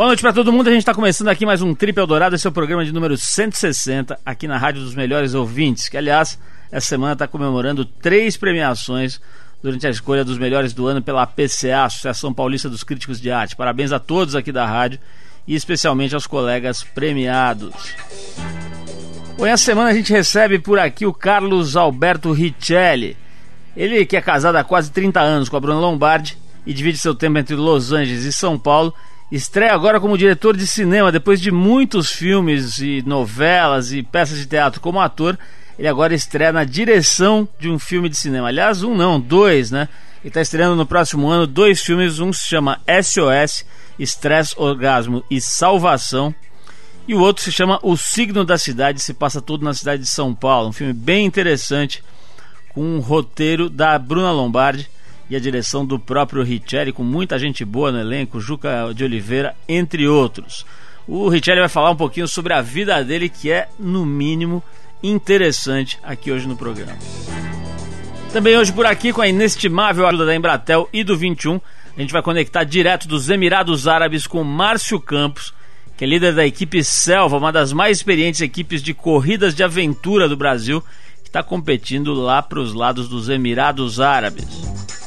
Boa noite para todo mundo. A gente está começando aqui mais um Trip Eldorado. Esse é o programa de número 160, aqui na Rádio dos Melhores Ouvintes, que, aliás, essa semana está comemorando três premiações durante a escolha dos melhores do ano pela APCA, Associação Paulista dos Críticos de Arte. Parabéns a todos aqui da rádio e especialmente aos colegas premiados. Bom, essa semana a gente recebe por aqui o Carlos Alberto Richelli. Ele que é casado há quase 30 anos com a Bruna Lombardi e divide seu tempo entre Los Angeles e São Paulo Estreia agora como diretor de cinema, depois de muitos filmes e novelas e peças de teatro como ator. Ele agora estreia na direção de um filme de cinema. Aliás, um não, dois, né? Ele está estreando no próximo ano dois filmes. Um se chama SOS, Estresse, Orgasmo e Salvação. E o outro se chama O Signo da Cidade, se passa tudo na cidade de São Paulo. Um filme bem interessante, com um roteiro da Bruna Lombardi e a direção do próprio Richelli, com muita gente boa no elenco, Juca de Oliveira, entre outros. O Richelli vai falar um pouquinho sobre a vida dele, que é, no mínimo, interessante aqui hoje no programa. Também hoje por aqui, com a inestimável ajuda da Embratel e do 21, a gente vai conectar direto dos Emirados Árabes com Márcio Campos, que é líder da equipe Selva, uma das mais experientes equipes de corridas de aventura do Brasil, que está competindo lá para os lados dos Emirados Árabes.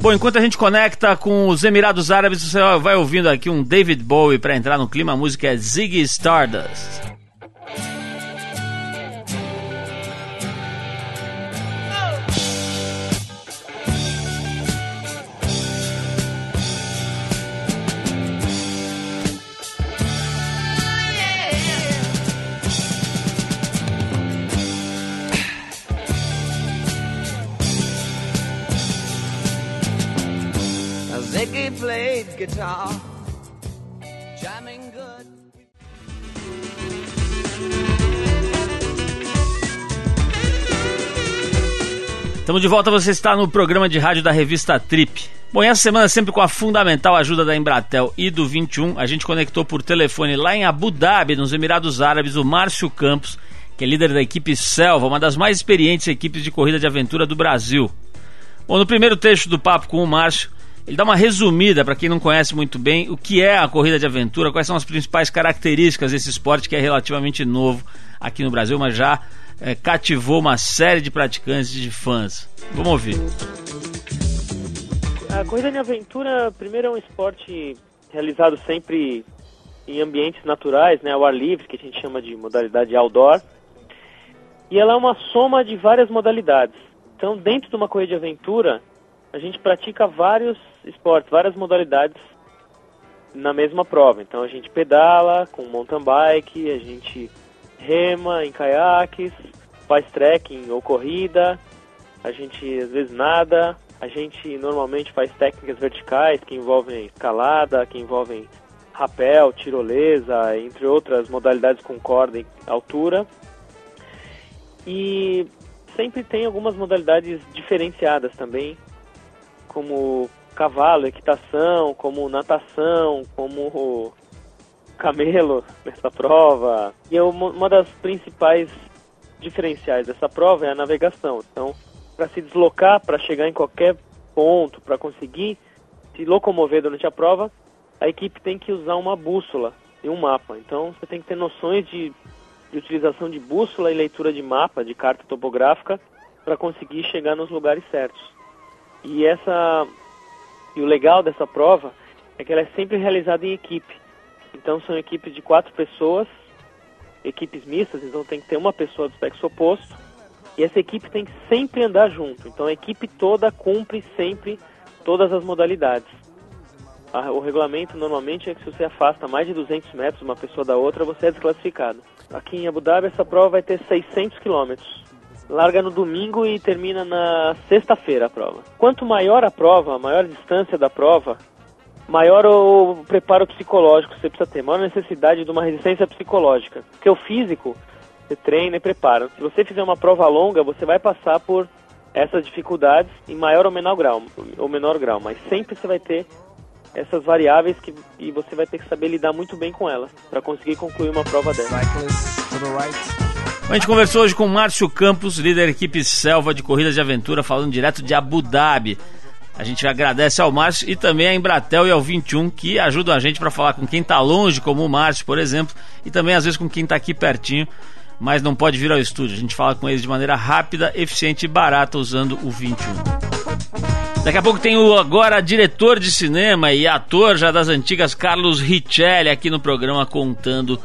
Bom, enquanto a gente conecta com os Emirados Árabes, você vai ouvindo aqui um David Bowie para entrar no clima. A música é Ziggy Stardust. Guitar, jamming good. Estamos de volta, você está no programa de rádio da revista Trip. Bom, e essa semana, sempre com a fundamental ajuda da Embratel e do 21, a gente conectou por telefone lá em Abu Dhabi, nos Emirados Árabes, o Márcio Campos, que é líder da equipe Selva, uma das mais experientes equipes de corrida de aventura do Brasil. Bom, no primeiro trecho do papo com o Márcio, ele dá uma resumida para quem não conhece muito bem o que é a corrida de aventura, quais são as principais características desse esporte que é relativamente novo aqui no Brasil, mas já é, cativou uma série de praticantes e de fãs. Vamos ouvir. A corrida de aventura, primeiro, é um esporte realizado sempre em ambientes naturais, né, ao ar livre, que a gente chama de modalidade outdoor. E ela é uma soma de várias modalidades. Então, dentro de uma corrida de aventura, a gente pratica vários esportes, várias modalidades na mesma prova. Então a gente pedala com mountain bike, a gente rema em caiaques, faz trekking ou corrida, a gente às vezes nada, a gente normalmente faz técnicas verticais que envolvem escalada, que envolvem rapel, tirolesa, entre outras modalidades com corda e altura. E sempre tem algumas modalidades diferenciadas também, como cavalo, equitação, como natação, como camelo nessa prova. E é uma das principais diferenciais dessa prova é a navegação. Então, para se deslocar, para chegar em qualquer ponto, para conseguir se locomover durante a prova, a equipe tem que usar uma bússola e um mapa. Então, você tem que ter noções de, de utilização de bússola e leitura de mapa, de carta topográfica, para conseguir chegar nos lugares certos. E essa e o legal dessa prova é que ela é sempre realizada em equipe. Então são equipes de quatro pessoas, equipes mistas, então tem que ter uma pessoa do sexo oposto. E essa equipe tem que sempre andar junto. Então a equipe toda cumpre sempre todas as modalidades. O regulamento normalmente é que se você afasta mais de 200 metros uma pessoa da outra, você é desclassificado. Aqui em Abu Dhabi essa prova vai ter 600 quilômetros larga no domingo e termina na sexta-feira a prova. Quanto maior a prova, a maior distância da prova, maior o preparo psicológico você precisa ter, maior necessidade de uma resistência psicológica. Porque o físico, você treina e prepara. Se você fizer uma prova longa, você vai passar por essas dificuldades em maior ou menor grau, ou menor grau, mas sempre você vai ter essas variáveis que, e você vai ter que saber lidar muito bem com elas para conseguir concluir uma prova dessa. A gente conversou hoje com Márcio Campos, líder da equipe Selva de Corridas de Aventura, falando direto de Abu Dhabi. A gente agradece ao Márcio e também a Embratel e ao 21 que ajudam a gente para falar com quem está longe, como o Márcio, por exemplo, e também às vezes com quem está aqui pertinho, mas não pode vir ao estúdio. A gente fala com eles de maneira rápida, eficiente e barata usando o 21. Daqui a pouco tem o agora diretor de cinema e ator já das antigas Carlos Richelli aqui no programa contando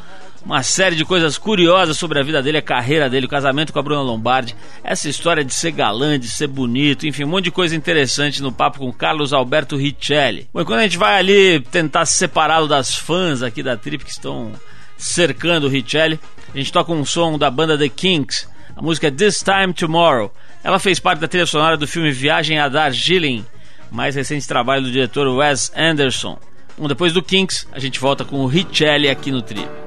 uma série de coisas curiosas sobre a vida dele, a carreira dele, o casamento com a Bruna Lombardi, essa história de ser galã, de ser bonito, enfim, um monte de coisa interessante no papo com Carlos Alberto Richelli. Bom, quando a gente vai ali tentar se separá-lo das fãs aqui da Trip que estão cercando o Richelli, a gente toca um som da banda The Kinks, a música This Time Tomorrow. Ela fez parte da trilha sonora do filme Viagem a Darjeeling, mais recente trabalho do diretor Wes Anderson. Bom, depois do Kinks, a gente volta com o Richelli aqui no Trip.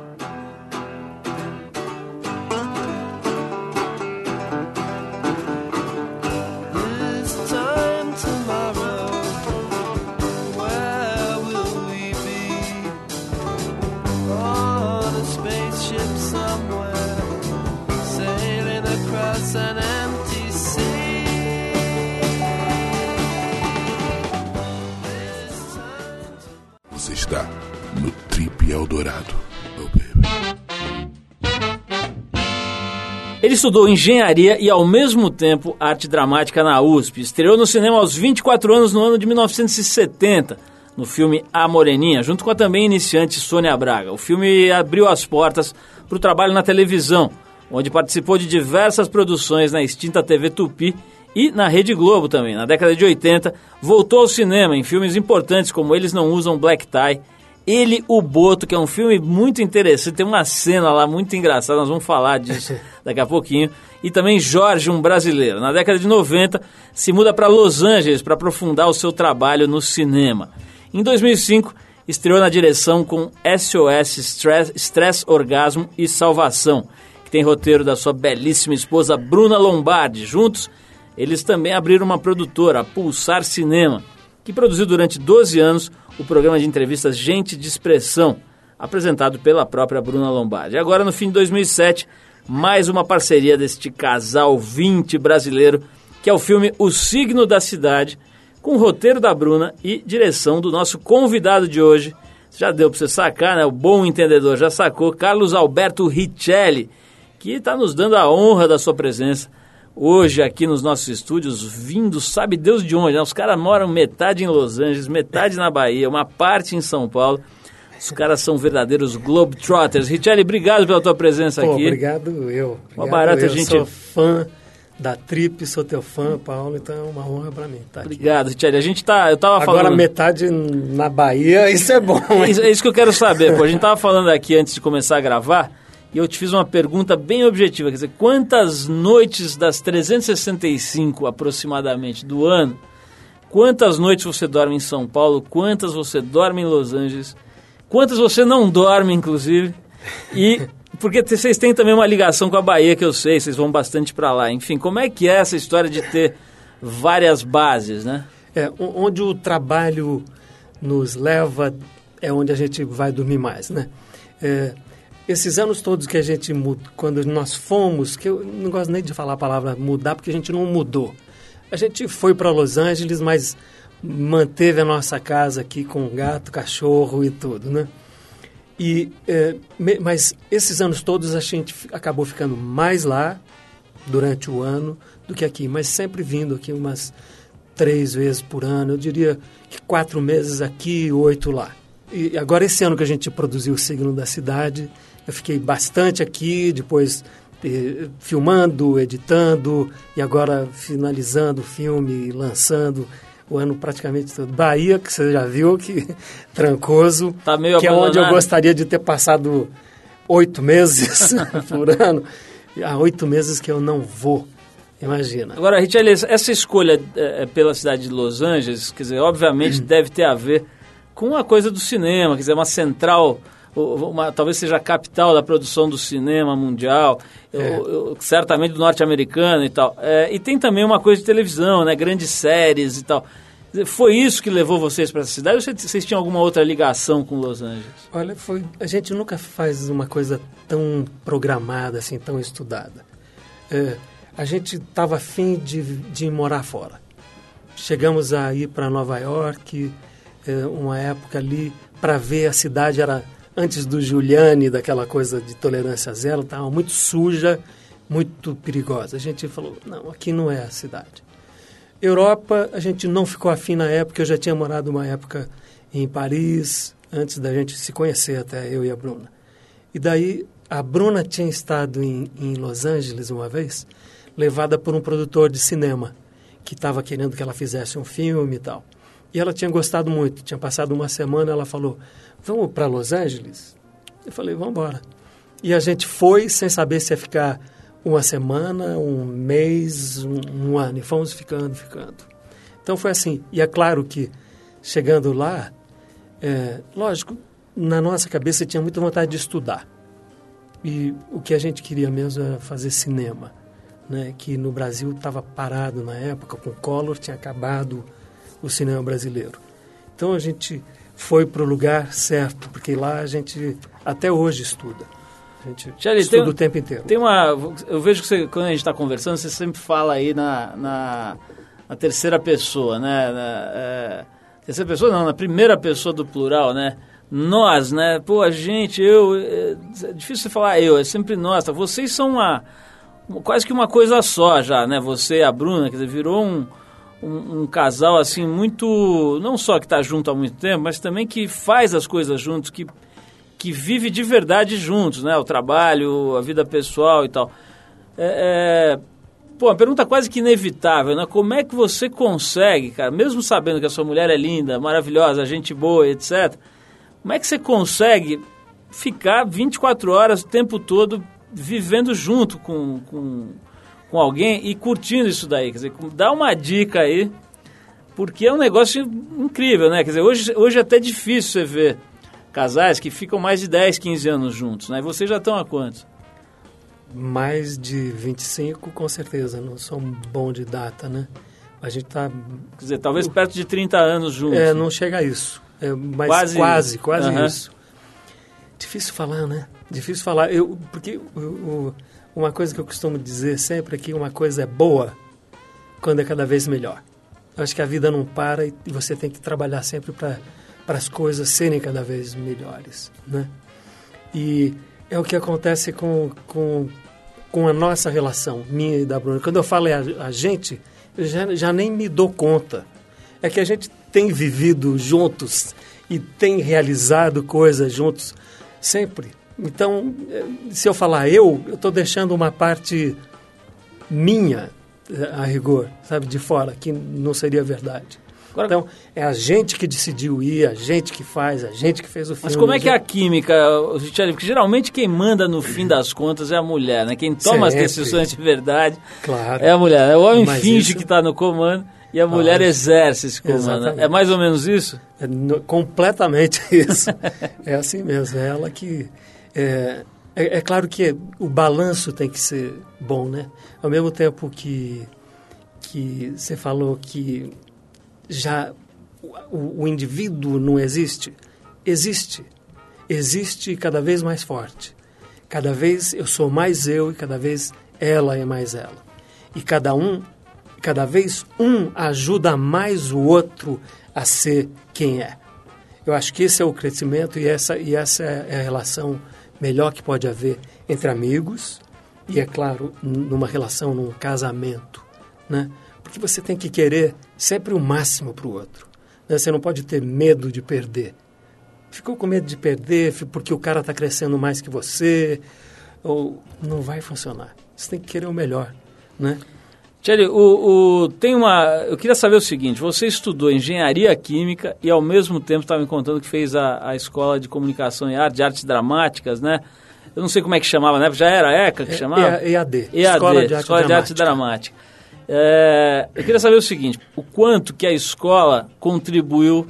Ele estudou engenharia e, ao mesmo tempo, arte dramática na USP. Estreou no cinema aos 24 anos no ano de 1970, no filme A Moreninha, junto com a também iniciante Sônia Braga. O filme abriu as portas para o trabalho na televisão, onde participou de diversas produções na extinta TV Tupi e na Rede Globo também. Na década de 80, voltou ao cinema em filmes importantes como Eles Não Usam Black Tie ele, o Boto, que é um filme muito interessante, tem uma cena lá muito engraçada, nós vamos falar disso daqui a pouquinho. E também Jorge, um brasileiro. Na década de 90, se muda para Los Angeles para aprofundar o seu trabalho no cinema. Em 2005, estreou na direção com SOS Stress, Stress Orgasmo e Salvação, que tem roteiro da sua belíssima esposa Bruna Lombardi. Juntos, eles também abriram uma produtora, a Pulsar Cinema, que produziu durante 12 anos o programa de entrevistas Gente de Expressão, apresentado pela própria Bruna Lombardi. Agora, no fim de 2007, mais uma parceria deste casal 20 brasileiro, que é o filme O Signo da Cidade, com o roteiro da Bruna e direção do nosso convidado de hoje. Já deu para você sacar, né? O bom entendedor já sacou, Carlos Alberto Richelli, que está nos dando a honra da sua presença hoje aqui nos nossos estúdios, vindo, sabe Deus de onde, né? Os caras moram metade em Los Angeles, metade na Bahia, uma parte em São Paulo. Os caras são verdadeiros Globetrotters. Richelli, obrigado pela tua presença Pô, aqui. Obrigado eu. Uma barata eu. gente. Sou fã da Trip, sou teu fã, Paulo, então é uma honra para mim estar Obrigado, Richelli. A gente tá, eu tava Agora falando... metade na Bahia, isso é bom. É isso, é isso que eu quero saber. Pô, a gente tava falando aqui antes de começar a gravar e eu te fiz uma pergunta bem objetiva, quer dizer, quantas noites das 365 aproximadamente do ano, quantas noites você dorme em São Paulo, quantas você dorme em Los Angeles, quantas você não dorme, inclusive, e porque vocês têm também uma ligação com a Bahia, que eu sei, vocês vão bastante para lá. Enfim, como é que é essa história de ter várias bases, né? É, onde o trabalho nos leva é onde a gente vai dormir mais, né? É, esses anos todos que a gente quando nós fomos, que eu não gosto nem de falar a palavra mudar, porque a gente não mudou. A gente foi para Los Angeles, mas manteve a nossa casa aqui com gato, cachorro e tudo, né? E, é, mas esses anos todos a gente acabou ficando mais lá durante o ano do que aqui, mas sempre vindo aqui umas três vezes por ano. Eu diria que quatro meses aqui, oito lá. E agora esse ano que a gente produziu o Signo da Cidade, eu fiquei bastante aqui, depois eh, filmando, editando e agora finalizando o filme, lançando o ano praticamente todo. Bahia, que você já viu, que trancoso, tá meio que abandonado. é onde eu gostaria de ter passado oito meses por ano. Há oito meses que eu não vou. Imagina. Agora, Richelle, essa escolha é, pela cidade de Los Angeles, quer dizer, obviamente deve ter a ver com a coisa do cinema, quer dizer, uma central uma, talvez seja a capital da produção do cinema mundial, é. eu, eu, certamente do norte-americano e tal. É, e tem também uma coisa de televisão, né? Grandes séries e tal. Foi isso que levou vocês para essa cidade ou vocês tinham alguma outra ligação com Los Angeles? Olha, foi, a gente nunca faz uma coisa tão programada, assim, tão estudada. É, a gente estava afim de, de morar fora. chegamos a ir para Nova York, é, uma época ali, para ver a cidade, era antes do Giuliani, daquela coisa de tolerância zero, estava muito suja, muito perigosa. A gente falou, não, aqui não é a cidade. Europa, a gente não ficou afim na época, eu já tinha morado uma época em Paris, antes da gente se conhecer até, eu e a Bruna. E daí, a Bruna tinha estado em, em Los Angeles uma vez, levada por um produtor de cinema, que estava querendo que ela fizesse um filme e tal. E ela tinha gostado muito, tinha passado uma semana, ela falou, vamos para Los Angeles? Eu falei, vamos embora. E a gente foi sem saber se ia ficar uma semana, um mês, um, um, ano. E fomos ficando, ficando. Então foi assim. E é claro que, chegando lá, é, lógico, na nossa cabeça tinha muita vontade de estudar. E o que a gente queria mesmo era fazer cinema. Né? Que no Brasil estava parado na época, com Collor tinha acabado o cinema brasileiro. Então a gente foi para o lugar certo, porque lá a gente até hoje estuda. A gente Charlie, estuda tem, o tempo inteiro. Tem uma, eu vejo que você, quando a gente está conversando, você sempre fala aí na, na, na terceira pessoa, né? Na, é, terceira pessoa não, na primeira pessoa do plural, né? Nós, né? Pô, a gente, eu, é, é difícil você falar eu, é sempre nós. Tá? Vocês são uma, quase que uma coisa só já, né? Você e a Bruna, quer dizer, virou um, um, um casal assim muito, não só que está junto há muito tempo, mas também que faz as coisas juntos, que que vive de verdade juntos, né? O trabalho, a vida pessoal e tal. É, é, pô, uma pergunta quase que inevitável, né? Como é que você consegue, cara, mesmo sabendo que a sua mulher é linda, maravilhosa, gente boa, etc., como é que você consegue ficar 24 horas o tempo todo vivendo junto com, com, com alguém e curtindo isso daí? Quer dizer, dá uma dica aí, porque é um negócio incrível, né? Quer dizer, hoje, hoje é até difícil você ver casais que ficam mais de 10, 15 anos juntos, né? E vocês já estão há quantos? Mais de 25, com certeza. Não sou bom de data, né? A gente tá... Quer dizer, talvez perto de 30 anos juntos. É, não chega a isso. É, mas quase, quase, quase uhum. isso. Difícil falar, né? Difícil falar. Eu, porque eu, uma coisa que eu costumo dizer sempre é que uma coisa é boa quando é cada vez melhor. Eu acho que a vida não para e você tem que trabalhar sempre para as coisas serem cada vez melhores, né? E é o que acontece com, com, com a nossa relação, minha e da Bruna. Quando eu falo a, a gente, eu já, já nem me dou conta. É que a gente tem vivido juntos e tem realizado coisas juntos sempre. Então, eh, se eu falar eu, eu estou deixando uma parte minha eh, a rigor, sabe, de fora, que não seria verdade. Agora, então, é a gente que decidiu ir, a gente que faz, a gente que fez o filme. Mas como é que é a química, Porque geralmente quem manda no fim das contas é a mulher, né? Quem toma Sempre. as decisões de verdade claro. é a mulher. Né? O homem Mas finge isso... que está no comando e a mulher exerce esse comando. Exatamente. É mais ou menos isso? É no, completamente isso. é assim mesmo. É ela que... É, é, é, claro que o balanço tem que ser bom, né? Ao mesmo tempo que, que você falou que já o, o indivíduo não existe? Existe. Existe cada vez mais forte. Cada vez eu sou mais eu e cada vez ela é mais ela. E cada um, cada vez um ajuda mais o outro a ser quem é. Eu acho que esse é o crescimento e essa, e essa é a relação melhor que pode haver entre amigos e, é claro, numa relação, num casamento, né? Porque você tem que querer sempre o máximo para o outro. Né? Você não pode ter medo de perder. Ficou com medo de perder porque o cara está crescendo mais que você, ou não vai funcionar. Você tem que querer o melhor, né? Tcheli, o, o, tem uma. Eu queria saber o seguinte: você estudou engenharia química e ao mesmo tempo estava me contando que fez a, a escola de comunicação e arte, de artes dramáticas, né? Eu não sei como é que chamava, né? Já era ECA que é, chamava? EAD. EAD, Escola de Arte Escola Dramática. De arte Dramática. É, eu queria saber o seguinte, o quanto que a escola contribuiu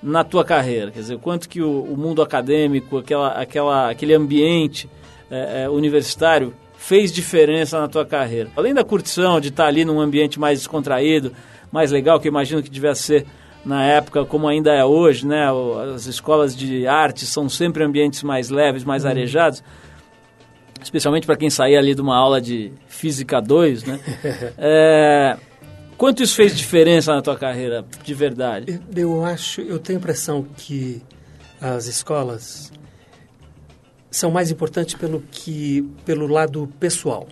na tua carreira, quer dizer, o quanto que o, o mundo acadêmico, aquela, aquela, aquele ambiente é, é, universitário fez diferença na tua carreira. Além da curtição de estar ali num ambiente mais descontraído, mais legal, que eu imagino que devia ser na época como ainda é hoje, né? As escolas de arte são sempre ambientes mais leves, mais uhum. arejados especialmente para quem saía ali de uma aula de Física 2, né? é, Quanto isso fez diferença na tua carreira, de verdade? Eu acho, eu tenho a impressão que as escolas são mais importantes pelo que pelo lado pessoal,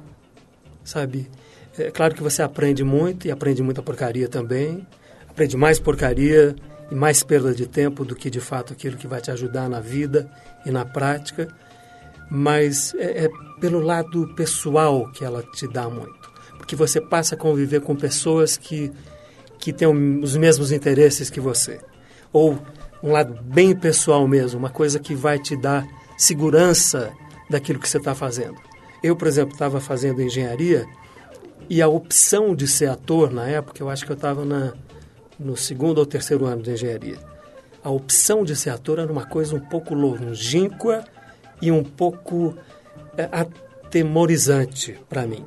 sabe? É claro que você aprende muito e aprende muita porcaria também, aprende mais porcaria e mais perda de tempo do que de fato aquilo que vai te ajudar na vida e na prática, mas é, é pelo lado pessoal que ela te dá muito, porque você passa a conviver com pessoas que que têm os mesmos interesses que você, ou um lado bem pessoal mesmo, uma coisa que vai te dar segurança daquilo que você está fazendo. Eu, por exemplo, estava fazendo engenharia e a opção de ser ator na época, eu acho que eu estava no segundo ou terceiro ano de engenharia. A opção de ser ator era uma coisa um pouco longínqua e um pouco é, atemorizante para mim.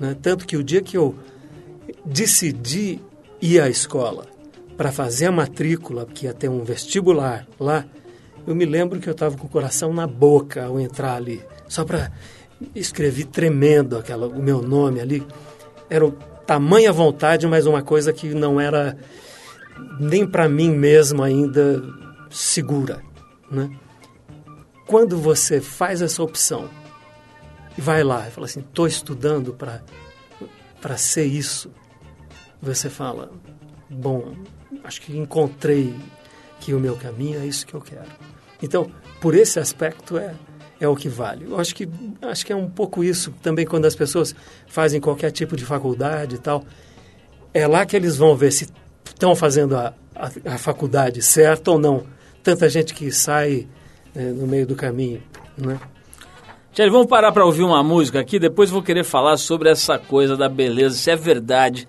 Né? Tanto que o dia que eu decidi ir à escola para fazer a matrícula, que ia ter um vestibular lá, eu me lembro que eu estava com o coração na boca ao entrar ali, só para escrevi tremendo aquela, o meu nome ali. Era o tamanha vontade, mas uma coisa que não era nem para mim mesmo ainda segura, né? Quando você faz essa opção e vai lá e fala assim, estou estudando para para ser isso, você fala, bom, acho que encontrei que o meu caminho é isso que eu quero. Então, por esse aspecto é é o que vale. Eu acho que acho que é um pouco isso também quando as pessoas fazem qualquer tipo de faculdade e tal. É lá que eles vão ver se estão fazendo a, a, a faculdade certa ou não. Tanta gente que sai né, no meio do caminho, né? Tiago, vamos parar para ouvir uma música aqui, depois vou querer falar sobre essa coisa da beleza, se é verdade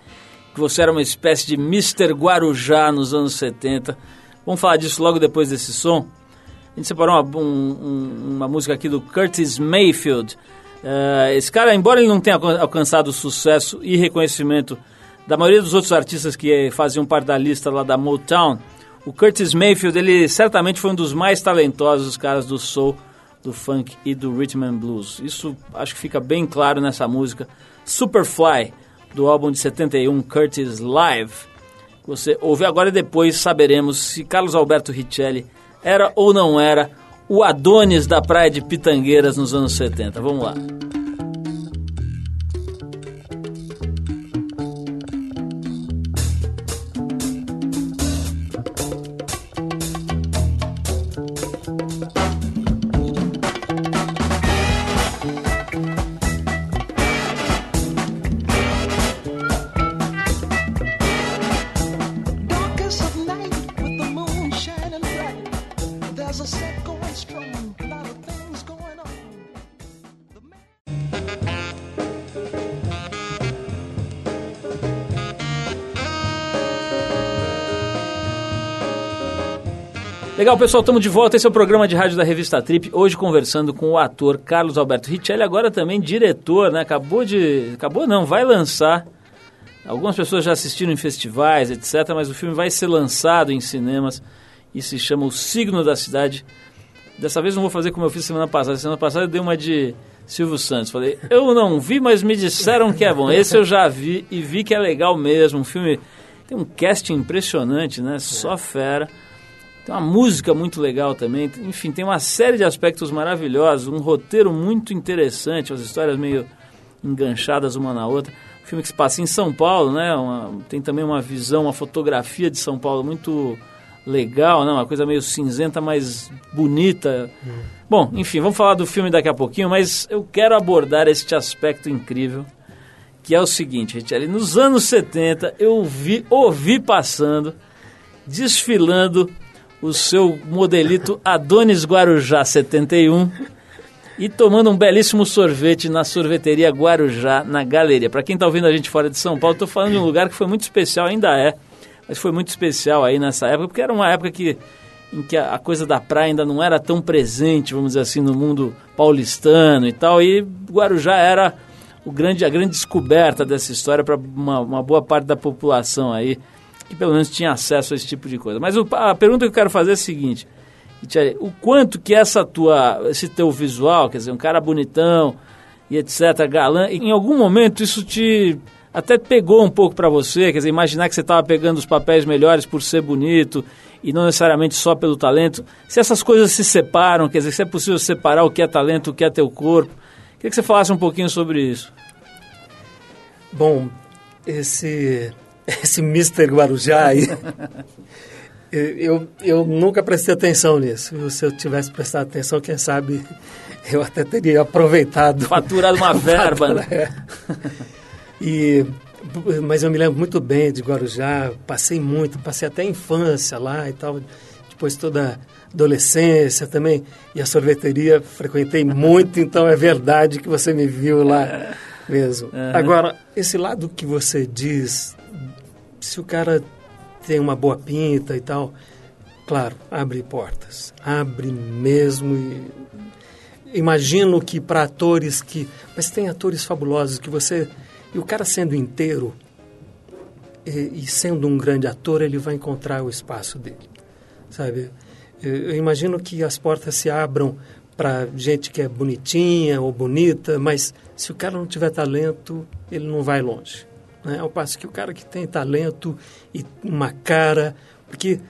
que você era uma espécie de Mr. Guarujá nos anos 70. Vamos falar disso logo depois desse som. A gente separou uma, um, uma música aqui do Curtis Mayfield. Uh, esse cara, embora ele não tenha alcançado sucesso e reconhecimento da maioria dos outros artistas que faziam parte da lista lá da Motown, o Curtis Mayfield, ele certamente foi um dos mais talentosos caras do soul, do funk e do rhythm and blues. Isso acho que fica bem claro nessa música Superfly do álbum de 71 Curtis Live. Você ouve agora e depois saberemos se Carlos Alberto Richelli era ou não era o Adonis da praia de Pitangueiras nos anos 70. Vamos lá. Legal, pessoal, estamos de volta. Esse é o programa de rádio da revista Trip. Hoje conversando com o ator Carlos Alberto Richelli, agora também diretor, né? Acabou de. Acabou não, vai lançar. Algumas pessoas já assistiram em festivais, etc., mas o filme vai ser lançado em cinemas e se chama O Signo da Cidade. Dessa vez não vou fazer como eu fiz semana passada. Semana passada eu dei uma de Silvio Santos. Falei, eu não vi, mas me disseram que é bom. Esse eu já vi e vi que é legal mesmo. Um filme tem um casting impressionante, né? Só fera. Tem uma música muito legal também. Enfim, tem uma série de aspectos maravilhosos, um roteiro muito interessante, as histórias meio enganchadas uma na outra. Um filme que se passa em São Paulo, né? Uma, tem também uma visão, uma fotografia de São Paulo muito legal, né? Uma coisa meio cinzenta, mas bonita. Hum. Bom, enfim, vamos falar do filme daqui a pouquinho, mas eu quero abordar este aspecto incrível, que é o seguinte, gente, ali nos anos 70 eu vi, ouvi passando, desfilando o seu modelito Adonis Guarujá 71 e tomando um belíssimo sorvete na sorveteria Guarujá, na galeria. Para quem está ouvindo a gente fora de São Paulo, estou falando de um lugar que foi muito especial, ainda é, mas foi muito especial aí nessa época, porque era uma época que, em que a, coisa da praia ainda não era tão presente, vamos dizer assim, no mundo paulistano e tal, e Guarujá era o grande, a grande descoberta dessa história para uma, uma boa parte da população aí que pelo menos tinha acesso a esse tipo de coisa. Mas o, a pergunta que eu quero fazer é a seguinte: o quanto que essa tua, esse teu visual, quer dizer, um cara bonitão e etc, galã, em algum momento isso te até pegou um pouco para você, quer dizer, imaginar que você estava pegando os papéis melhores por ser bonito e não necessariamente só pelo talento. Se essas coisas se separam, quer dizer, se é possível separar o que é talento, o que é teu corpo. Queria que você falasse um pouquinho sobre isso. Bom, esse esse Mr. Guarujá aí, eu, eu nunca prestei atenção nisso. Se eu tivesse prestado atenção, quem sabe eu até teria aproveitado. Faturado uma verba, né? É. E, mas eu me lembro muito bem de Guarujá, passei muito, passei até a infância lá e tal, depois toda a adolescência também, e a sorveteria frequentei muito, então é verdade que você me viu lá mesmo. Uhum. Agora, esse lado que você diz, se o cara tem uma boa pinta e tal, claro, abre portas, abre mesmo e imagino que para atores que, mas tem atores fabulosos que você e o cara sendo inteiro e, e sendo um grande ator, ele vai encontrar o espaço dele, sabe? Eu, imagino que as portas se abram para gente que é bonitinha ou bonita, mas se o cara não tiver talento, ele não vai longe. Né? Ao passo que o cara que tem talento e uma cara, porque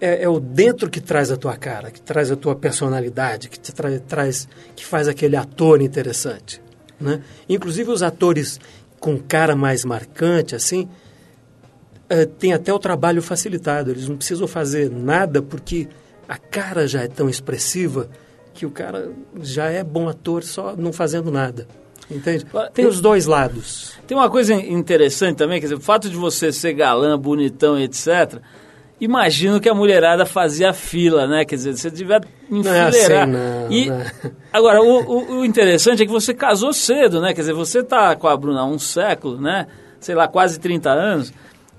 é, é, o dentro que traz a tua cara, que traz a tua personalidade, que te tra traz, que faz aquele ator interessante, né? Inclusive os atores com cara mais marcante, assim, é, tem até o trabalho facilitado. Eles não precisam fazer nada porque a cara já é tão expressiva que o cara já é bom ator só não fazendo nada. Entende? Tem os dois lados. Tem uma coisa interessante também, quer dizer, o fato de você ser galã, bonitão, etc. Imagino que a mulherada fazia fila, né? Quer dizer, você devia enfileirar. Não é assim, não, e não. agora o, o, interessante é que você casou cedo, né? Quer dizer, você tá com a Bruna há um século, né? Sei lá, quase 30 anos.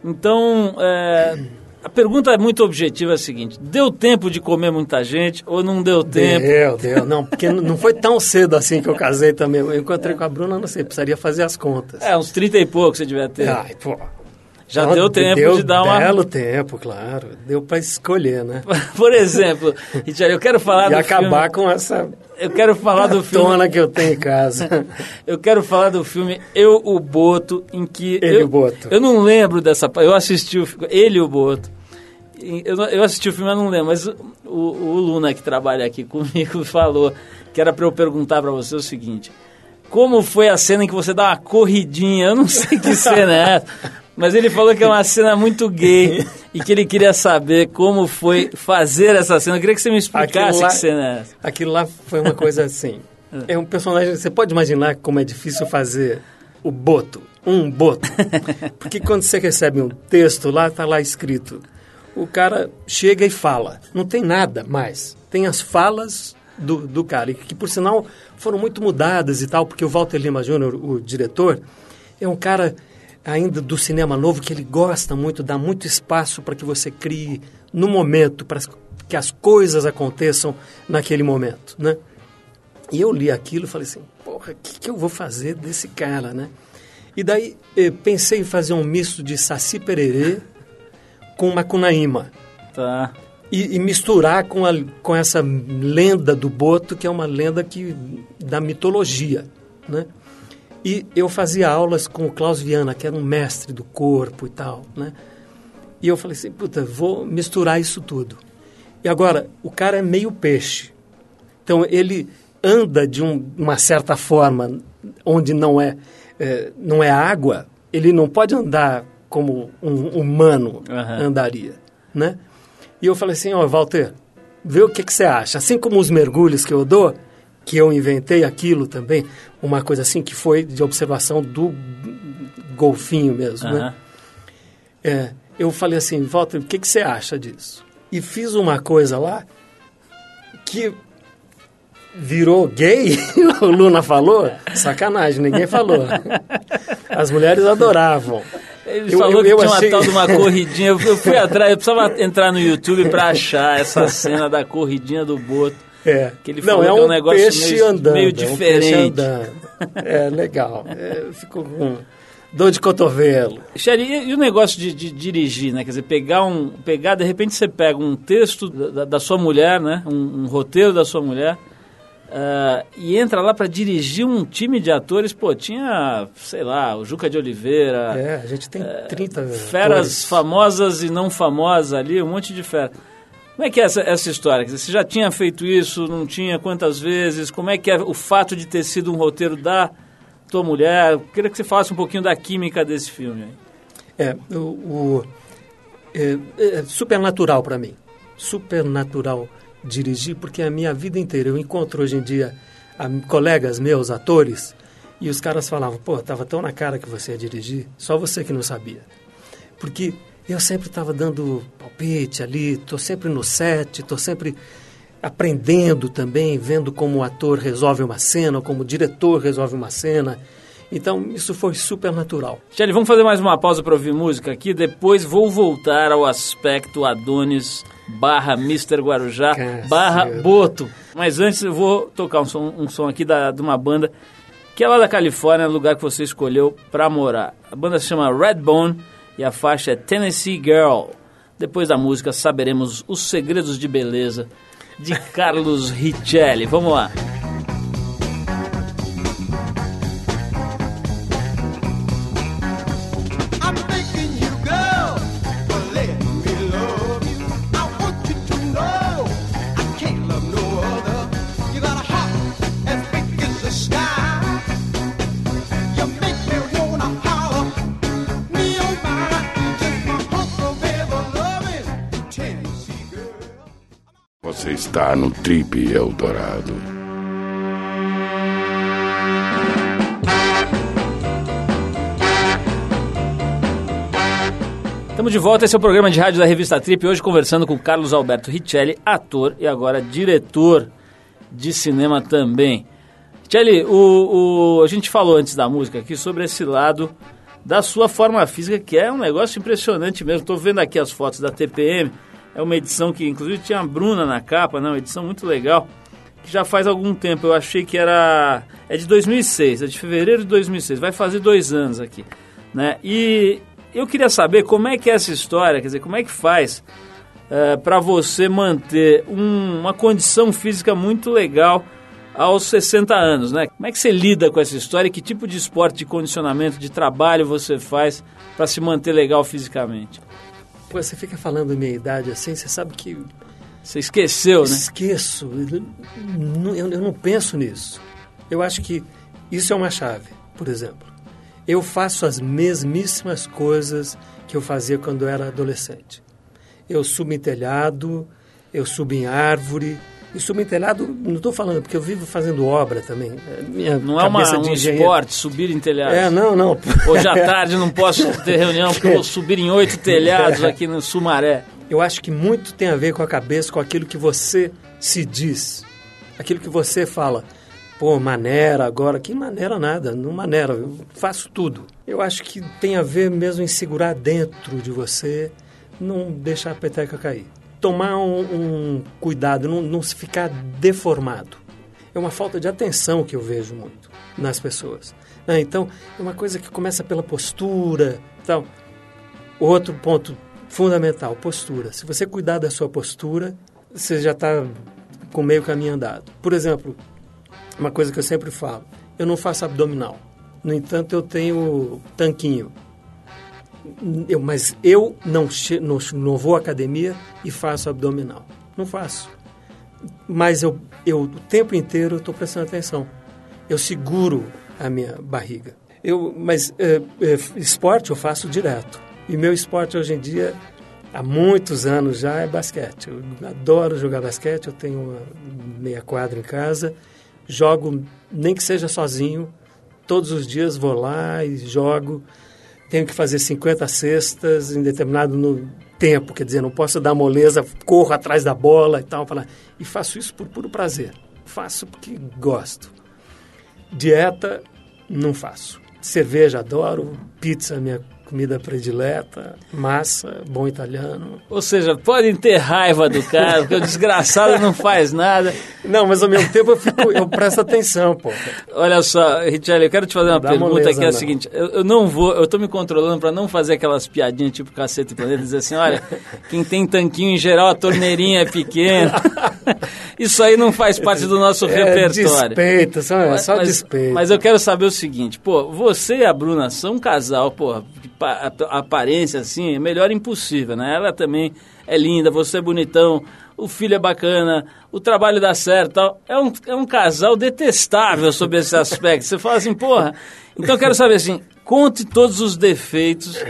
Então, é, a pergunta é muito objetiva é a seguinte: deu tempo de comer muita gente ou não deu tempo? Deu, deu. Não, porque não foi tão cedo assim que eu casei também. Eu encontrei com a Bruna, não sei, precisaria fazer as contas. É, uns 30 e pouco você devia ter. Ai, pô. Já não, deu tempo deu de dar uma. belo tempo, claro. Deu para escolher, né? Por exemplo, eu quero falar e do acabar filme... com essa eu quero falar do filme. tona que eu tenho em casa. eu quero falar do filme Eu, o Boto, em que. Ele, eu, o Boto. Eu não lembro dessa. Eu assisti o Ele, o Boto. Eu, eu assisti o filme, mas não lembro. Mas o, o Luna, que trabalha aqui comigo, falou que era para eu perguntar para você o seguinte: Como foi a cena em que você dá uma corridinha? Eu não sei que cena é essa. Mas ele falou que é uma cena muito gay e que ele queria saber como foi fazer essa cena. Eu queria que você me explicasse lá, que cena é essa. Aquilo lá foi uma coisa assim. é um personagem. Você pode imaginar como é difícil fazer o boto, um boto. Porque quando você recebe um texto lá, está lá escrito. O cara chega e fala. Não tem nada mais. Tem as falas do, do cara, que por sinal foram muito mudadas e tal, porque o Walter Lima Jr., o diretor, é um cara ainda do cinema novo que ele gosta muito, dá muito espaço para que você crie no momento, para que as coisas aconteçam naquele momento, né? E eu li aquilo e falei assim, porra, o que, que eu vou fazer desse cara, né? E daí eh, pensei em fazer um misto de Saci Pererê com Macunaíma. Tá. E, e, misturar com, a, com essa lenda do Boto, que é uma lenda que, da mitologia, né? E eu fazia aulas com o Klaus Viana, que era um mestre do corpo e tal, né? E eu falei assim, puta, vou misturar isso tudo. E agora, o cara é meio peixe. Então, ele anda de um, uma certa forma onde não é, é, não é água, ele não pode andar como um humano Uhum. andaria, né? E eu falei assim, ó, Walter, vê o que, que você acha. Assim como os mergulhos que eu dou, que eu inventei aquilo também, uma coisa assim que foi de observação do golfinho mesmo, né? Aham. É, eu falei assim, Walter, o que, que você acha disso? E fiz uma coisa lá que virou gay, o Luna falou? Sacanagem, ninguém falou. As mulheres adoravam. Ele Eu- falou eu- que eu tinha achei- uma tal de uma corridinha. Eu fui atrás, eu precisava entrar no YouTube pra achar essa cena da corridinha do Boto. É. Que ele Não, falou é que é um um negócio peixe meio- andando. meio é um diferente. É, legal. É, eu fico com dor de cotovelo. Xeri, e, e o negócio de, de dirigir, né? Quer dizer, pegar um. Pegar, de repente você pega um texto da, da sua mulher, né? Um, um roteiro da sua mulher, Uh, e entra lá para dirigir um time de atores, pô, tinha, sei lá, o Juca de Oliveira. É, a gente tem 30 uh, Feras atores. famosas e não famosas ali, um monte de fera. Como é que é essa, essa história? Você já tinha feito isso, não tinha? Quantas vezes? Como é que é o fato de ter sido um roteiro da tua mulher? Eu queria que você falasse um pouquinho da química desse filme. É, o, o é, é super natural para mim. Super natural dirigir, porque a minha vida inteira eu encontro hoje em dia a, colegas meus, atores, e os caras falavam, pô, tava tão na cara que você ia dirigir, só você que não sabia. Porque eu sempre estava dando palpite ali, estou sempre no set, estou sempre aprendendo também, vendo como o ator resolve uma cena, como o diretor resolve uma cena. Então, isso foi super natural. Shelly, vamos fazer mais uma pausa para ouvir música aqui, depois vou voltar ao aspecto Adonis barra Mr. Guarujá, Cacilda. barra Boto. Mas antes eu vou tocar um som, um som aqui da, de uma banda que é lá da Califórnia, lugar que você escolheu para morar. A banda se chama Redbone e a faixa é Tennessee Girl. Depois da música saberemos os segredos de beleza de Carlos Richelli. Vamos lá. Está no Trip Eldorado. Estamos de volta, esse é o programa de rádio da revista Trip, hoje conversando com Carlos Alberto Richelli, ator e agora diretor de cinema também. Richelli, o, o, a gente falou antes da música aqui sobre esse lado da sua forma física, que é um negócio impressionante mesmo. Estou vendo aqui as fotos da TPM, é uma edição que, inclusive, tinha a Bruna na capa, né? Uma edição muito legal, que já faz algum tempo. Eu achei que era... É de 2006, é de fevereiro de 2006. Vai fazer dois anos aqui, né? E eu queria saber como é que é essa história, quer dizer, como é que faz é, para você manter um, uma condição física muito legal aos 60 anos, né? Como é que você lida com essa história? Que tipo de esporte, de condicionamento, de trabalho você faz para se manter legal fisicamente? Pô, você fica falando minha idade assim, você sabe que. Você esqueceu, né? Esqueço. Eu, eu, eu não penso nisso. Eu acho que isso é uma chave, por exemplo. Eu faço as mesmíssimas coisas que eu fazia quando eu era adolescente. Eu subo em telhado, eu subo em árvore, e subtelhado, não estou falando, porque eu vivo fazendo obra também. Minha não é uma, um esporte subir em telhados? É, não, não. Hoje à tarde não posso ter reunião porque eu vou subir em oito telhados aqui no Sumaré. Eu acho que muito tem a ver com a cabeça, com aquilo que você se diz. Aquilo que você fala. Pô, maneira agora. Que maneira nada, não maneira, eu faço tudo. Eu acho que tem a ver mesmo em segurar dentro de você, não deixar a peteca cair tomar um, um cuidado, não, não se ficar deformado. É uma falta de atenção que eu vejo muito nas pessoas. Ah, então, é uma coisa que começa pela postura. Então, outro ponto fundamental, postura. Se você cuidar da sua postura, você já está com meio caminho andado. Por exemplo, uma coisa que eu sempre falo, eu não faço abdominal. No entanto, eu tenho tanquinho eu, mas eu não, não, não vou à academia e faço abdominal. Não faço. Mas eu, eu o tempo inteiro estou prestando atenção. Eu seguro a minha barriga. Eu, mas é, é, esporte eu faço direto. E meu esporte hoje em dia, há muitos anos já, é basquete. Eu adoro jogar basquete, eu tenho uma meia quadra em casa. Jogo, nem que seja sozinho, todos os dias vou lá e jogo tenho que fazer 50 cestas em determinado tempo, quer dizer, não posso dar moleza, corro atrás da bola e tal, e faço isso por puro prazer. Faço porque gosto. Dieta, não faço. Cerveja, adoro. Pizza, minha comida predileta, massa, bom italiano. Ou seja, podem ter raiva do cara, porque o desgraçado não faz nada. Não, mas ao mesmo tempo eu, fico, eu presto atenção, pô. Olha só, Richelle, eu quero te fazer uma Dá pergunta moleza, que é a não. seguinte: eu, eu não vou, eu tô me controlando para não fazer aquelas piadinhas tipo cacete e planeta, dizer assim: olha, quem tem tanquinho em geral, a torneirinha é pequena. Isso aí não faz parte do nosso É repertório. despeito, só, é só mas, despeito. mas eu quero saber o seguinte, pô, você e a Bruna são um casal, pô, a, a aparência assim, é melhor impossível, né? Ela também é linda, você é bonitão, o filho é bacana, o trabalho dá certo tal. É um, é um casal detestável sob esse aspecto. Você fala assim, porra. Então eu quero saber assim, conte todos os defeitos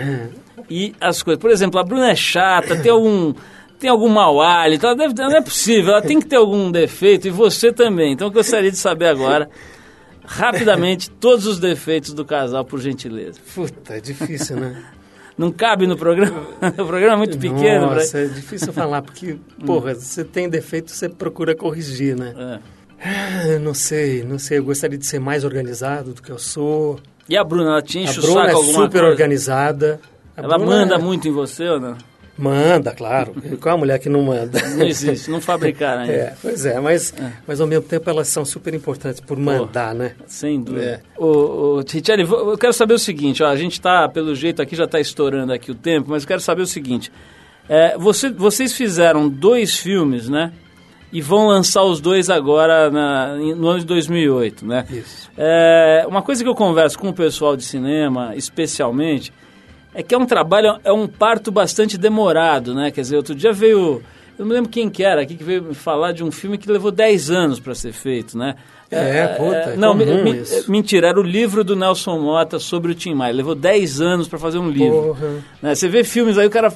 e as coisas. Por exemplo, a Bruna é chata, tem algum. Tem algum mau hálito, ela deve, não é possível, ela tem que ter algum defeito e você também. Então eu gostaria de saber agora, rapidamente, todos os defeitos do casal, por gentileza. Puta, é difícil, né? Não cabe no programa? o programa é muito pequeno. pra- Nossa, é difícil falar, porque, porra, você tem defeito, você procura corrigir, né? É. Ah, não sei, não sei, eu gostaria de ser mais organizado do que eu sou. E a Bruna, ela te A enche o Bruna saco é super coisa? organizada. A Ela Bruna manda é- muito em você ou não? Manda, claro. Qual a mulher que não manda? Não existe, não fabricaram ainda. É, pois é, mas, mas ao mesmo tempo elas são super importantes por mandar, né? Sem dúvida. É. Ô, ô, eu quero saber o seguinte, ó, a gente está, pelo jeito aqui, já está estourando aqui o tempo, mas eu quero saber o seguinte. É, você- vocês fizeram dois filmes, né? E vão lançar os dois agora na- no ano de 2008, né? Isso. É, uma coisa que eu converso com o pessoal de cinema, especialmente, é que é um trabalho, é um parto bastante demorado, né? Quer dizer, outro dia veio, eu não me lembro quem que era aqui, que veio me falar de um filme que levou 10 anos para ser feito, né? É, puta, é não, me- mentira, era o livro do Nelson Mota sobre o Tim Maia. Levou 10 anos para fazer um livro. Né? Você vê filmes aí, o cara.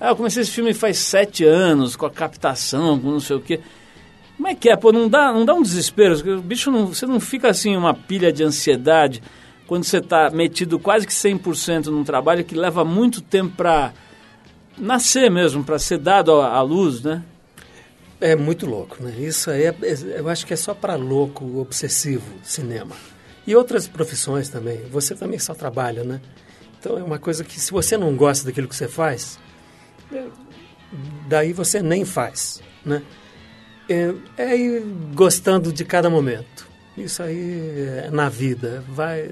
Ah, eu comecei esse filme faz 7 anos, com a captação, com não sei o quê. Como é que é? Pô, não dá, não dá um desespero? O bicho não, você não fica assim, uma pilha de ansiedade quando você está metido quase que 100% num trabalho que leva muito tempo para nascer mesmo, para ser dado à luz, né? É muito louco, né? Isso aí, é, é- eu acho que é só para louco, obsessivo, cinema. E outras profissões também. Você também só trabalha, né? Então é uma coisa que se você não gosta daquilo que você faz, é, daí você nem faz, né? É, é ir gostando de cada momento. Isso aí na vida. Vai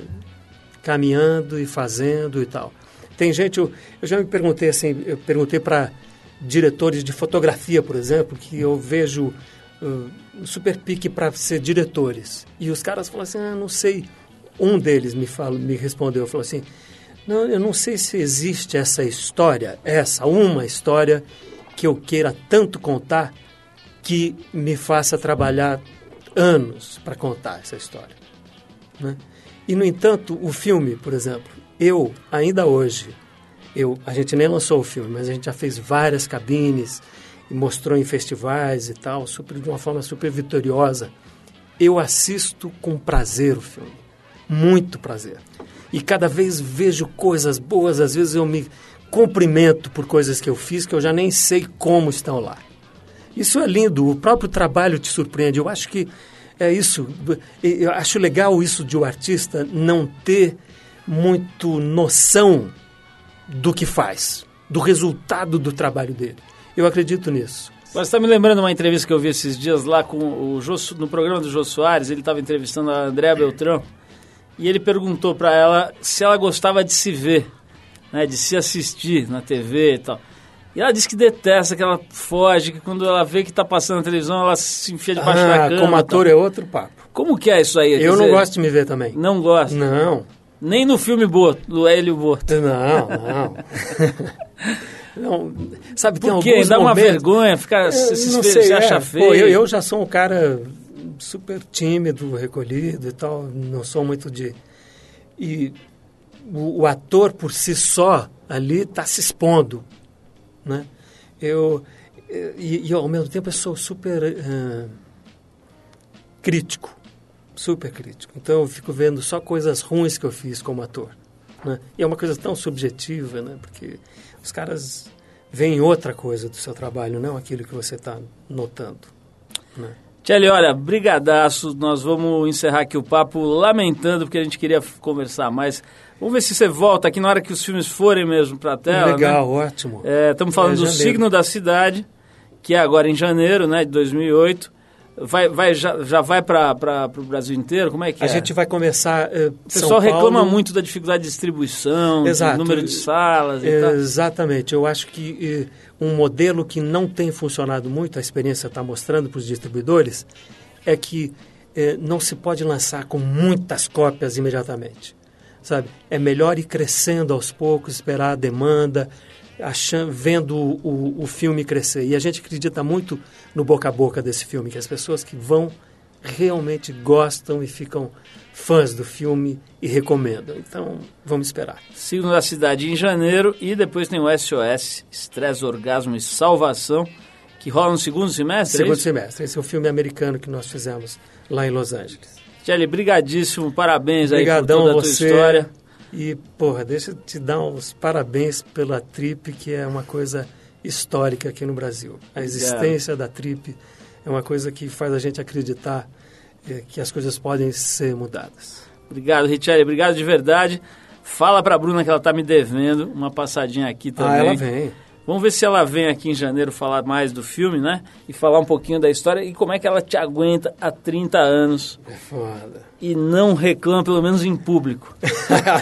caminhando e fazendo e tal. Tem gente, eu, eu já me perguntei assim, eu perguntei para diretores de fotografia, por exemplo, que eu vejo uh, super pique para ser diretores. E os caras falam assim, ah, não sei. Um deles me, fala, me respondeu, falou assim, não, eu não sei se existe essa história, essa, uma história que eu queira tanto contar que me faça trabalhar anos para contar essa história. Né? E, no entanto, o filme, por exemplo, eu, ainda hoje, eu, a gente nem lançou o filme, mas a gente já fez várias cabines e mostrou em festivais e tal, super, de uma forma super vitoriosa. Eu assisto com prazer o filme, muito prazer. E cada vez vejo coisas boas, às vezes eu me cumprimento por coisas que eu fiz que eu já nem sei como estão lá. Isso é lindo, o próprio trabalho te surpreende. Eu acho que é isso. Eu acho legal isso de o artista não ter muito noção do que faz, do resultado do trabalho dele. Eu acredito nisso. Mas está me lembrando uma entrevista que eu vi esses dias lá com o Jô, no programa do Jô Soares, ele estava entrevistando a Andréa Beltrão, e ele perguntou para ela se ela gostava de se ver, né, de se assistir na TV e tal. E ela disse que detesta, que ela foge, que quando ela vê que está passando na televisão, ela se enfia debaixo da Ah, cama. como e ator é outro papo. Como que é isso aí? Eu não dizer, gosto de me ver também. Não gosta. Não, Nem no filme Boto, do Hélio Boto. não, não. não sabe, tem Por quê? alguns Dá uma momentos... vergonha, ficar, Eu se, se, não se sei, acha é. feio. Pô, eu, eu já sou um cara super tímido, recolhido e tal, não sou muito de... E o, o ator por si só ali está se expondo, né? Eu, e, e ao mesmo tempo eu sou super eh, crítico, super crítico. Então eu fico vendo só coisas ruins que eu fiz como ator, né? E é uma coisa tão subjetiva, né? Porque os caras veem outra coisa do seu trabalho, não aquilo que você está notando, né? Tchelle, olha, brigadaço, nós vamos encerrar aqui o papo lamentando, porque a gente queria conversar mais. Vamos ver se você volta aqui na hora que os filmes forem mesmo pra tela, né? Legal, ótimo. Estamos falando É, do. Signo da Cidade, que é agora em janeiro, né, de 2008. Vai, vai, já, já vai para o Brasil inteiro? Como é que A é? gente vai começar. eh, O pessoal reclama muito da dificuldade de distribuição, Exato. do número de salas e tal. Exatamente. Eu acho que eh, um modelo que não tem funcionado muito, a experiência está mostrando para os distribuidores, é que eh, não se pode lançar com muitas cópias imediatamente. Sabe? É melhor ir crescendo aos poucos, esperar a demanda, achando, vendo o, o, o filme crescer. E a gente acredita muito no boca a boca desse filme, que as pessoas que vão realmente gostam e ficam fãs do filme e recomendam. Então, vamos esperar. Signo da Cidade em janeiro e depois tem o SOS, Estresse, Orgasmo e Salvação, que rola no segundo semestre, é Segundo isso? semestre. Esse é o filme americano que nós fizemos lá em Los Angeles. Tchelle, brigadíssimo, parabéns aí por Obrigadão toda a tua você. história. E, porra, deixa eu te dar uns parabéns pela Trip, que é uma coisa histórica aqui no Brasil. A existência da Trip é uma coisa que faz a gente acreditar eh, que as coisas podem ser mudadas. Obrigado, Richelle, obrigado de verdade. Fala pra Bruna que ela tá me devendo uma passadinha aqui também. Ah, ela vem. Vamos ver se ela vem aqui em janeiro falar mais do filme, né? E falar um pouquinho da história e como é que ela te aguenta há 30 anos É foda. e não reclama, pelo menos em público.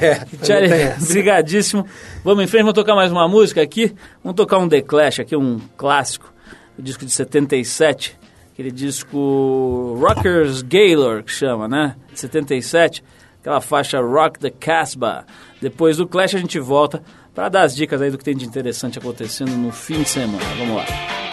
é, essa. brigadíssimo. Vamos em frente, vamos tocar mais uma música aqui. Vamos tocar um The Clash aqui, um clássico. O disco de 77. Aquele disco Rockers Gaylor, que chama, né? De 77. Aquela faixa Rock the Casbah. Depois do Clash a gente volta para dar as dicas aí do que tem de interessante acontecendo no fim de semana. Vamos lá.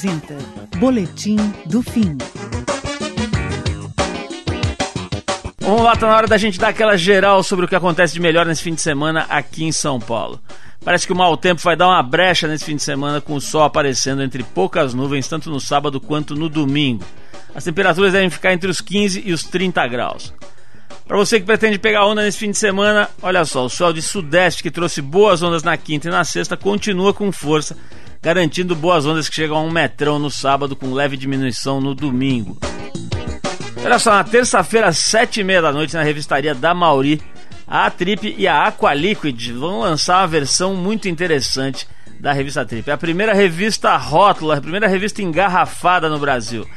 Apresenta Boletim do Fim. Vamos lá, tá na hora da gente dar aquela geral sobre o que acontece de melhor nesse fim de semana aqui em São Paulo. Parece que o mau tempo vai dar uma brecha nesse fim de semana com o sol aparecendo entre poucas nuvens, tanto no sábado quanto no domingo. As temperaturas devem ficar entre os 15 e os 30 graus. Para você que pretende pegar onda nesse fim de semana, olha só, o sol de sudeste que trouxe boas ondas na quinta e na sexta continua com força, garantindo boas ondas que chegam a um metrão no sábado com leve diminuição no domingo. Olha só, na terça-feira, sete e meia da noite, na revistaria da Mauri, a Trip e a Aqualiquid vão lançar uma versão muito interessante da revista Trip. É a primeira revista rótula, a primeira revista engarrafada no Brasil.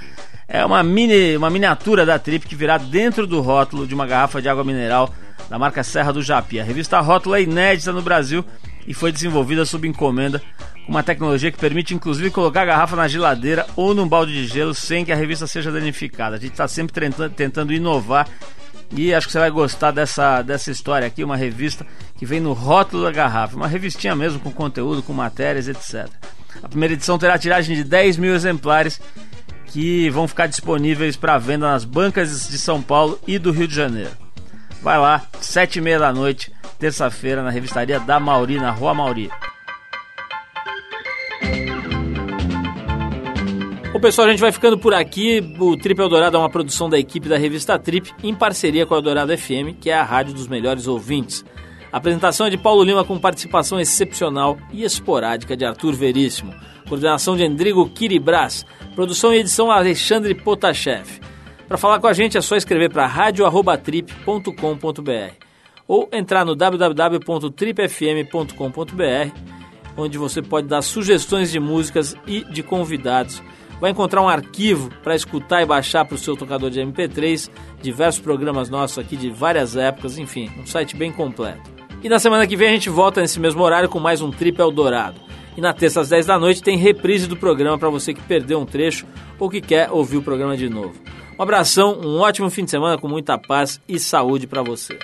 É uma mini, uma miniatura da Trip que virá dentro do rótulo de uma garrafa de água mineral da marca Serra do Japi. A revista rótula é inédita no Brasil e foi desenvolvida sob encomenda com uma tecnologia que permite inclusive colocar a garrafa na geladeira ou num balde de gelo sem que a revista seja danificada. A gente está sempre tentando, inovar e acho que você vai gostar dessa, dessa história aqui, uma revista que vem no rótulo da garrafa, uma revistinha mesmo com conteúdo, com matérias, etc. A primeira edição terá tiragem de 10 mil exemplares que vão ficar disponíveis para venda nas bancas de São Paulo e do Rio de Janeiro. Vai lá, sete e meia da noite, terça-feira, na revistaria da Mauri, na Rua Mauri. Pessoal, a gente vai ficando por aqui. O Trip Eldorado é uma produção da equipe da revista Trip, em parceria com a Eldorado FM, que é a rádio dos melhores ouvintes. A apresentação é de Paulo Lima, com participação excepcional e esporádica de Arthur Veríssimo. Coordenação de Endrigo Kiribras. Produção e edição Alexandre Potashev. Para falar com a gente é só escrever para radio@trip.com.br ou entrar no www.tripfm.com.br, onde você pode dar sugestões de músicas e de convidados. Vai encontrar um arquivo para escutar e baixar para o seu tocador de MP3, diversos programas nossos aqui de várias épocas, enfim, um site bem completo. E na semana que vem a gente volta nesse mesmo horário com mais um Trip Eldorado. E na terça às 10 da noite tem reprise do programa para você que perdeu um trecho ou que quer ouvir o programa de novo. Um abração, um ótimo fim de semana com muita paz e saúde para você.